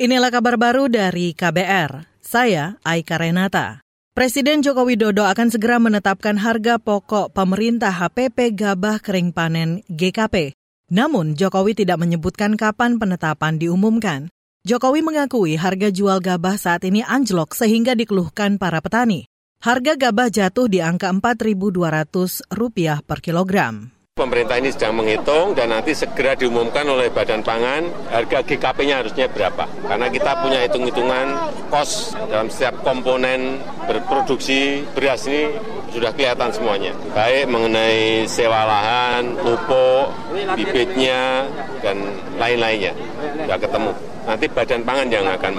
Inilah kabar baru dari KBR. Saya Aika Renata. Presiden Joko Widodo akan segera menetapkan harga pokok pemerintah HPP Gabah Kering Panen GKP. Namun, Jokowi tidak menyebutkan kapan penetapan diumumkan. Jokowi mengakui harga jual gabah saat ini anjlok sehingga dikeluhkan para petani. Harga gabah jatuh di angka Rp4.200 per kilogram. Pemerintah ini sedang menghitung dan nanti segera diumumkan oleh Badan Pangan harga GKP-nya harusnya berapa. Karena kita punya hitung-hitungan kos dalam setiap komponen berproduksi beras ini sudah kelihatan semuanya. Baik mengenai sewa lahan, pupuk, bibitnya, dan lain-lainnya. Sudah ketemu. Nanti Badan Pangan yang akan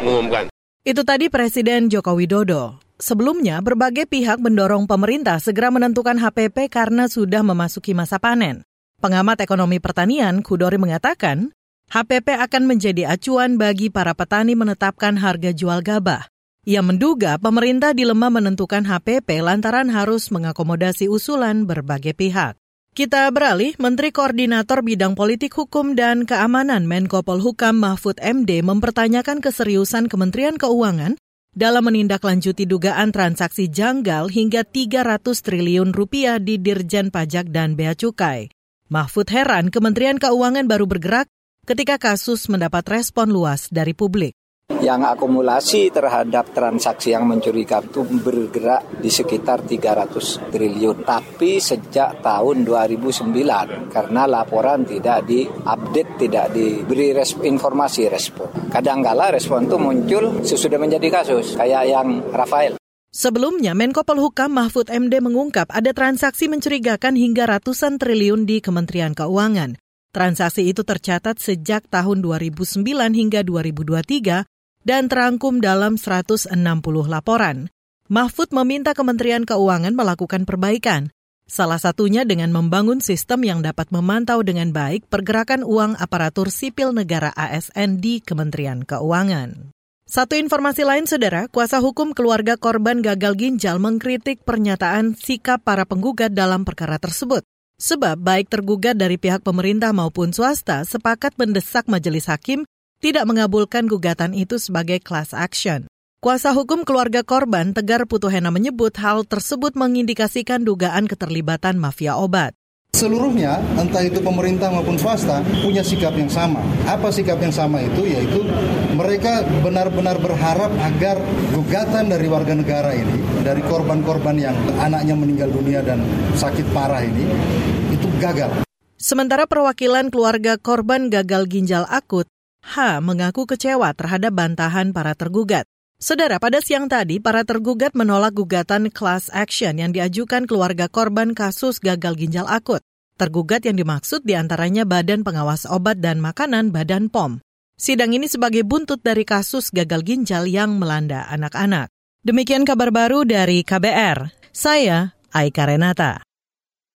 mengumumkan. Itu tadi Presiden Joko Widodo. Sebelumnya, berbagai pihak mendorong pemerintah segera menentukan HPP karena sudah memasuki masa panen. Pengamat ekonomi pertanian, Kudori mengatakan, HPP akan menjadi acuan bagi para petani menetapkan harga jual gabah. Ia menduga pemerintah dilema menentukan HPP lantaran harus mengakomodasi usulan berbagai pihak. Kita beralih, Menteri Koordinator Bidang Politik Hukum dan Keamanan Menko Polhukam Mahfud MD mempertanyakan keseriusan Kementerian Keuangan dalam menindaklanjuti dugaan transaksi janggal hingga 300 triliun rupiah di Dirjen Pajak dan Bea Cukai. Mahfud heran Kementerian Keuangan baru bergerak ketika kasus mendapat respon luas dari publik yang akumulasi terhadap transaksi yang mencurigakan itu bergerak di sekitar 300 triliun. Tapi sejak tahun 2009 karena laporan tidak diupdate, tidak diberi resp informasi respon. Kadangkala respon itu muncul sesudah menjadi kasus kayak yang Rafael. Sebelumnya, Menko Polhukam Mahfud MD mengungkap ada transaksi mencurigakan hingga ratusan triliun di Kementerian Keuangan. Transaksi itu tercatat sejak tahun 2009 hingga 2023 dan terangkum dalam 160 laporan. Mahfud meminta Kementerian Keuangan melakukan perbaikan, salah satunya dengan membangun sistem yang dapat memantau dengan baik pergerakan uang aparatur sipil negara ASN di Kementerian Keuangan. Satu informasi lain, saudara, kuasa hukum keluarga korban gagal ginjal mengkritik pernyataan sikap para penggugat dalam perkara tersebut. Sebab baik tergugat dari pihak pemerintah maupun swasta sepakat mendesak majelis hakim tidak mengabulkan gugatan itu sebagai class action. Kuasa hukum keluarga korban Tegar Putuhena menyebut hal tersebut mengindikasikan dugaan keterlibatan mafia obat. Seluruhnya, entah itu pemerintah maupun swasta, punya sikap yang sama. Apa sikap yang sama itu? Yaitu mereka benar-benar berharap agar gugatan dari warga negara ini, dari korban-korban yang anaknya meninggal dunia dan sakit parah ini, itu gagal. Sementara perwakilan keluarga korban gagal ginjal akut H mengaku kecewa terhadap bantahan para tergugat. Saudara, pada siang tadi, para tergugat menolak gugatan class action yang diajukan keluarga korban kasus gagal ginjal akut. Tergugat yang dimaksud di antaranya Badan Pengawas Obat dan Makanan Badan POM. Sidang ini sebagai buntut dari kasus gagal ginjal yang melanda anak-anak. Demikian kabar baru dari KBR. Saya Aika Renata.